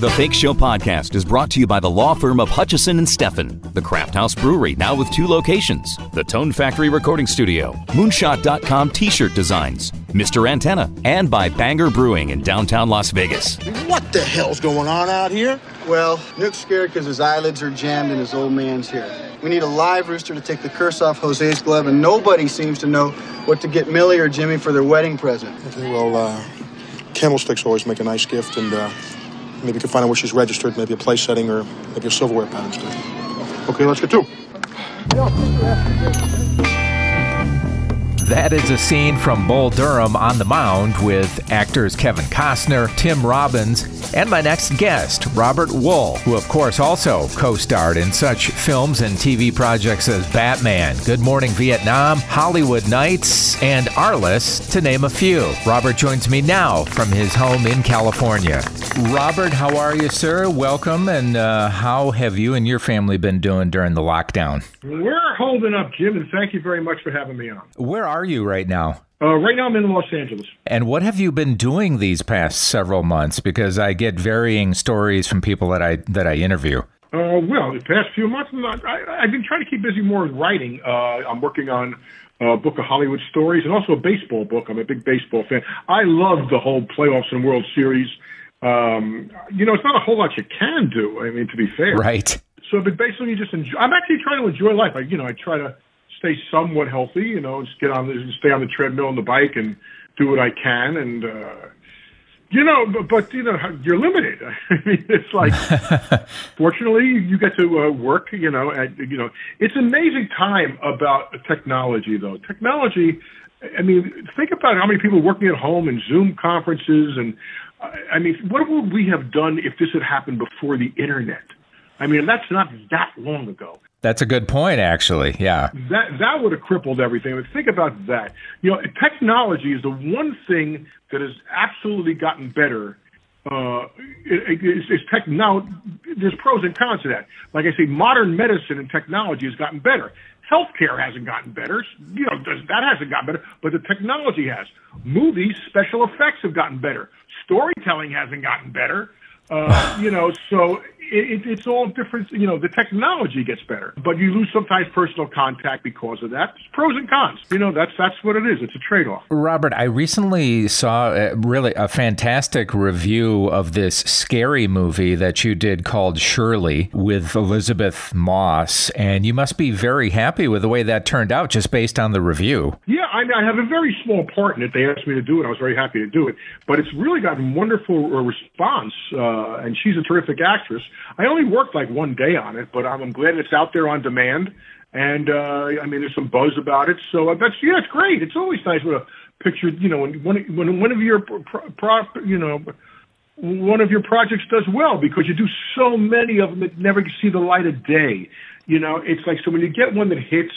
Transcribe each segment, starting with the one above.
The Fake Show podcast is brought to you by the law firm of Hutchison and Steffen, the Craft House Brewery, now with two locations, the Tone Factory Recording Studio, Moonshot.com t shirt designs, Mr. Antenna, and by Banger Brewing in downtown Las Vegas. What the hell's going on out here? Well, Nuke's scared because his eyelids are jammed and his old man's here. We need a live rooster to take the curse off Jose's glove, and nobody seems to know what to get Millie or Jimmy for their wedding present. Okay, well, uh, candlesticks always make a nice gift, and uh, maybe you can find out where she's registered, maybe a place setting or maybe a silverware pattern. Okay, let's get to. That is a scene from Bull Durham on the mound with actors Kevin Costner, Tim Robbins, and my next guest, Robert Wuhl, who of course also co-starred in such films and TV projects as Batman, Good Morning Vietnam, Hollywood Knights, and Arliss, to name a few. Robert joins me now from his home in California. Robert, how are you, sir? Welcome, and uh, how have you and your family been doing during the lockdown? We're holding up, Jim, and thank you very much for having me on. Where are you right now? Uh, right now, I'm in Los Angeles. And what have you been doing these past several months? Because I get varying stories from people that I that I interview. Uh, well, the past few months, I, I've been trying to keep busy more with writing. Uh, I'm working on a book of Hollywood stories and also a baseball book. I'm a big baseball fan. I love the whole playoffs and World Series. Um, you know, it's not a whole lot you can do. I mean, to be fair, Right. So, but basically, you just enjoy. I'm actually trying to enjoy life. I, you know, I try to stay somewhat healthy. You know, just get on, the, stay on the treadmill and the bike, and do what I can. And uh, you know, but, but you know, you're limited. I mean, it's like, fortunately, you get to uh, work. You know, at, you know, it's an amazing time about technology, though. Technology. I mean, think about how many people working at home and Zoom conferences, and uh, I mean, what would we have done if this had happened before the internet? I mean, that's not that long ago. That's a good point, actually. Yeah. That that would have crippled everything. But think about that. You know, technology is the one thing that has absolutely gotten better. Uh, it, it, it's, it's tech now. There's pros and cons to that. Like I say, modern medicine and technology has gotten better. Healthcare hasn't gotten better. You know, that hasn't gotten better, but the technology has. Movies, special effects have gotten better. Storytelling hasn't gotten better. Uh, you know, so it, it, it's all different. You know, the technology gets better, but you lose sometimes personal contact because of that. It's pros and cons. You know, that's that's what it is. It's a trade-off. Robert, I recently saw a, really a fantastic review of this scary movie that you did called Shirley with Elisabeth Moss, and you must be very happy with the way that turned out just based on the review. Yeah, I, I have a very small part in it. They asked me to do it. I was very happy to do it. But it's really gotten wonderful uh, response, uh, and she's a terrific actress. I only worked like one day on it, but I'm, I'm glad it's out there on demand. And uh, I mean, there's some buzz about it. So uh, that's yeah, it's great. It's always nice with a picture. You know, when when when one of your pro, pro, you know one of your projects does well because you do so many of them that never see the light of day. You know, it's like so when you get one that hits,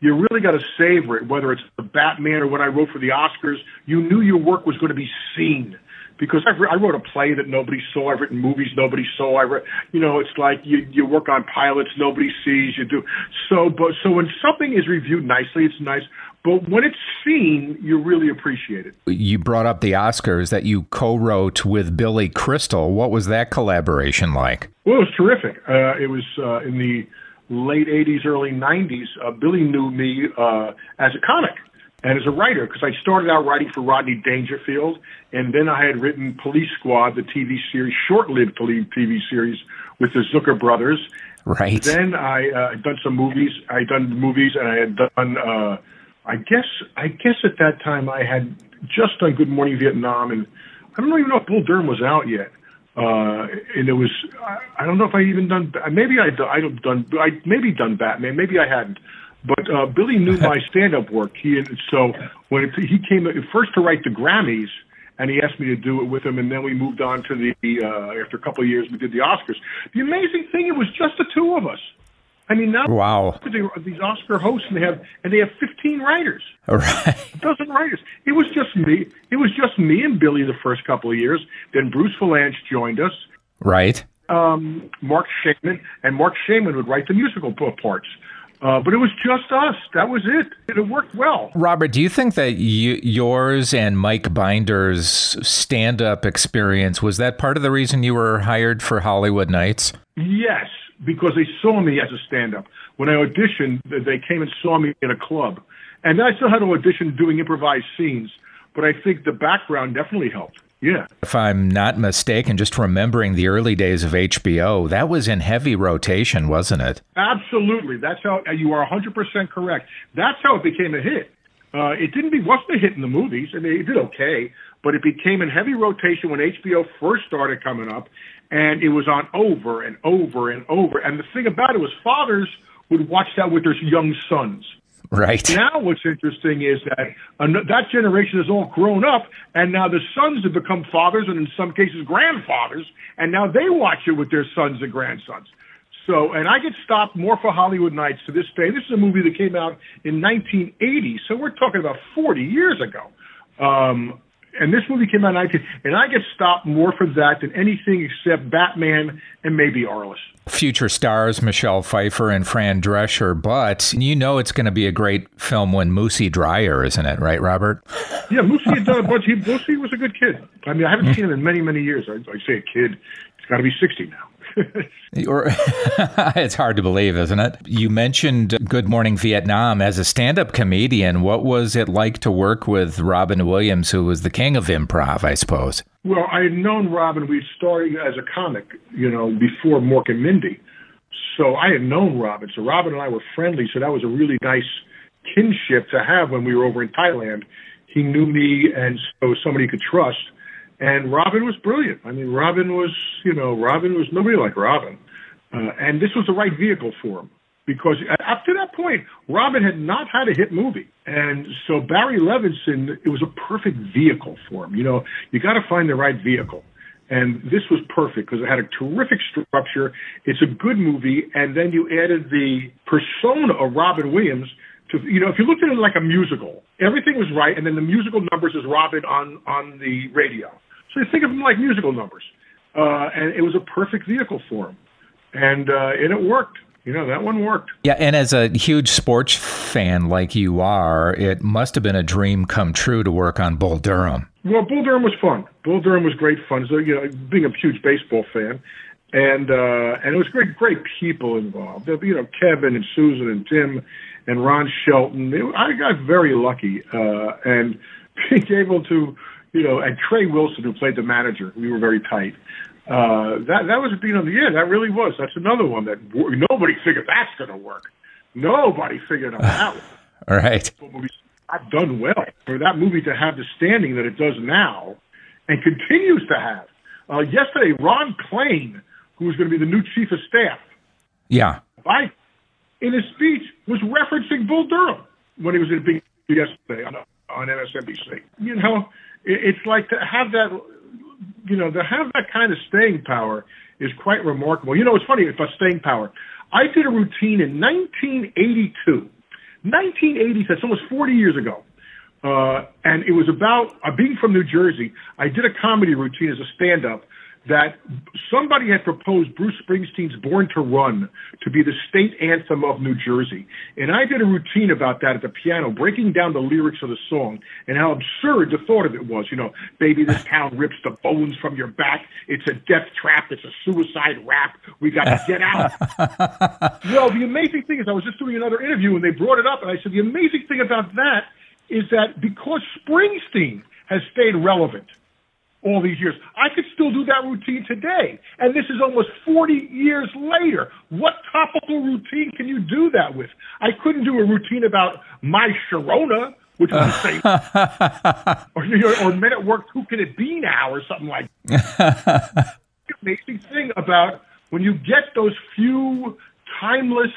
you really got to savor it. Whether it's the Batman or what I wrote for the Oscars, you knew your work was going to be seen because I've, I wrote a play that nobody saw. I've written movies nobody saw. I read, you know, it's like you you work on pilots nobody sees. You do so, but so when something is reviewed nicely, it's nice. But when it's seen, you really appreciate it. You brought up the Oscars that you co-wrote with Billy Crystal. What was that collaboration like? Well, it was terrific. Uh, it was uh, in the late 80s, early 90s. Uh, Billy knew me uh, as a comic and as a writer because I started out writing for Rodney Dangerfield, and then I had written Police Squad, the TV series, short-lived TV series with the Zucker brothers. Right. Then I uh, had done some movies. I done movies, and I had done. Uh, I guess. I guess at that time I had just done Good Morning Vietnam, and I don't even know if Bull Durham was out yet. Uh, and it was. I, I don't know if I even done. Maybe I. I don't done. I maybe done Batman. Maybe I hadn't. But uh, Billy knew my stand-up work. He so when it, he came first to write the Grammys, and he asked me to do it with him, and then we moved on to the uh, after a couple of years we did the Oscars. The amazing thing, it was just the two of us. I mean, now Wow. they are these Oscar hosts, and they have and they have 15 writers, All right. a dozen writers. It was just me. It was just me and Billy the first couple of years. Then Bruce Vilanch joined us. Right. Um, Marc Shaiman and Marc Shaiman would write the musical parts. Uh, but it was just us. That was it. It worked well. Robert, do you think that you, yours and Mike Binder's stand up experience was that part of the reason you were hired for Hollywood Knights? Yes, because they saw me as a stand up. When I auditioned, they came and saw me in a club. And I still had to audition doing improvised scenes, but I think the background definitely helped. Yeah. If I'm not mistaken, just remembering the early days of HBO, that was in heavy rotation, wasn't it? Absolutely. That's how you are 100% correct. That's how it became a hit. Uh, it didn't be wasn't a hit in the movies, and it did okay, but it became in heavy rotation when HBO first started coming up, and it was on over and over and over. And the thing about it was, fathers would watch that with their young sons. Right. Now, what's interesting is that uh, that generation has all grown up, and now the sons have become fathers, and in some cases, grandfathers, and now they watch it with their sons and grandsons. So, and I get stopped more for Hollywood Knights to this day. This is a movie that came out in 1980, so we're talking about 40 years ago. Um, and this movie came out in 19, and I get stopped more for that than anything except Batman and maybe Arliss. Future stars Michelle Pfeiffer and Fran Drescher, but you know it's going to be a great film when Moosie Drier, isn't it? Right, Robert? Yeah, Moosie had done a bunch. He, Moosie was a good kid. I mean, I haven't seen him in many, many years. I, I say a kid. He's got to be 60 now. it's hard to believe, isn't it? You mentioned Good Morning Vietnam as a stand-up comedian. What was it like to work with Robin Williams, who was the king of improv, I suppose? Well, I had known Robin. We started as a comic, you know, before Mork and Mindy. So I had known Robin. So Robin and I were friendly. So that was a really nice kinship to have when we were over in Thailand. He knew me, and so somebody could trust. And Robin was brilliant. I mean, Robin was, you know, Robin was nobody like Robin. Uh, and this was the right vehicle for him because up to that point, Robin had not had a hit movie. And so Barry Levinson, it was a perfect vehicle for him. You know, you got to find the right vehicle. And this was perfect because it had a terrific structure. It's a good movie. And then you added the persona of Robin Williams to, you know, if you looked at it like a musical, everything was right. And then the musical numbers is Robin on, on the radio. So you think of them like musical numbers. Uh, and it was a perfect vehicle for him. And, uh, and it worked. You know, that one worked. Yeah, and as a huge sports fan like you are, it must have been a dream come true to work on Bull Durham. Well, Bull Durham was fun. Bull Durham was great fun. So, you know, being a huge baseball fan, and uh, and it was great, great people involved. You know, Kevin and Susan and Tim and Ron Shelton. It, I got very lucky, uh, and being able to you know, and Trey Wilson, who played the manager, we were very tight. Uh, that that was you the year. that really was that's another one that nobody figured that's going to work. Nobody figured out that. All right. I've done well for that movie to have the standing that it does now, and continues to have. Uh, yesterday, Ron Klain, who was going to be the new chief of staff, yeah, I, in his speech was referencing Bull Durham when he was in a big yesterday on on MSNBC. You know, it's like to have that, you know, to have that kind of staying power is quite remarkable. You know, it's funny about staying power. I did a routine in 1982. 1980, that's almost 40 years ago. Uh, and it was about uh, being from New Jersey. I did a comedy routine as a stand up that somebody had proposed Bruce Springsteen's Born to Run to be the state anthem of New Jersey. And I did a routine about that at the piano, breaking down the lyrics of the song and how absurd the thought of it was. You know, baby, this town rips the bones from your back. It's a death trap. It's a suicide rap. We got to get out. well, the amazing thing is I was just doing another interview and they brought it up and I said, the amazing thing about that is that because Springsteen has stayed relevant – all these years. I could still do that routine today. And this is almost 40 years later. What topical routine can you do that with? I couldn't do a routine about my Sharona, which was the same. or, you know, or Men at Work, Who Can It Be Now, or something like that. me think about when you get those few timeless,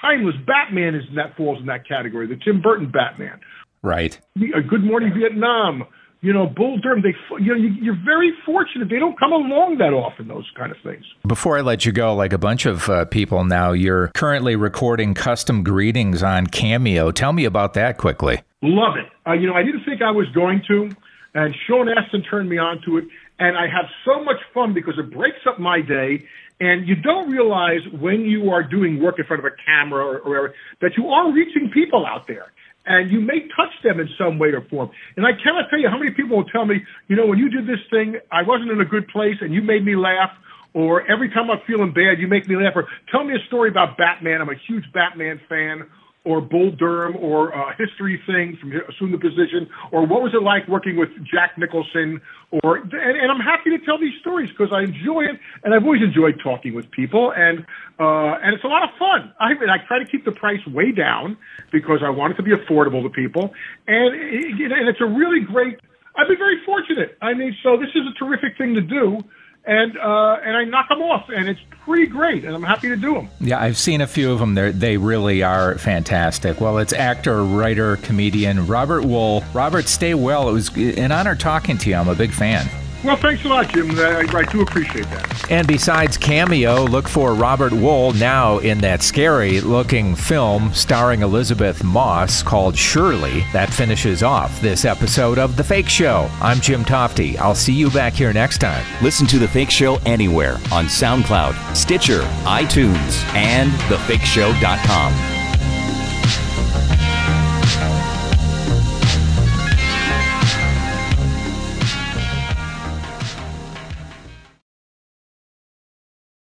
timeless, Batman is that falls in that category, the Tim Burton Batman. Right. A Good Morning Vietnam you know, Bull Durham, they, you know, you're very fortunate. They don't come along that often, those kind of things. Before I let you go, like a bunch of uh, people now, you're currently recording custom greetings on Cameo. Tell me about that quickly. Love it. Uh, you know, I didn't think I was going to, and Sean Astin turned me on to it. and I have so much fun because it breaks up my day. And you don't realize when you are doing work in front of a camera or, or whatever that you are reaching people out there and you may touch them in some way or form. And I cannot tell you how many people will tell me, you know, when you did this thing, I wasn't in a good place and you made me laugh. Or every time I'm feeling bad, you make me laugh. Or tell me a story about Batman. I'm a huge Batman fan or Bull Durham or a history thing from Assume the Position or what was it like working with Jack Nicholson or and, and I'm happy to tell these stories because I enjoy it and I've always enjoyed talking with people and uh, and it's a lot of fun. I mean I try to keep the price way down because I want it to be affordable to people and and it's a really great. I've been very fortunate. I mean, so this is a terrific thing to do and uh, and I knock them off, and it's pretty great, and I'm happy to do them. Yeah, I've seen a few of them. They they really are fantastic. Well, it's actor, writer, comedian Robert Wuhl. Robert, stay well. It was an honor talking to you. I'm a big fan. Well, thanks a lot, Jim. I, I do appreciate that. And besides Cameo, look for Robert Wuhl now in that scary looking film starring Elisabeth Moss called Shirley. That finishes off this episode of The Fake Show. I'm Jim Tofte. I'll see you back here next time. Listen to The Fake Show anywhere on SoundCloud, Stitcher, iTunes, and thefakeshow.com.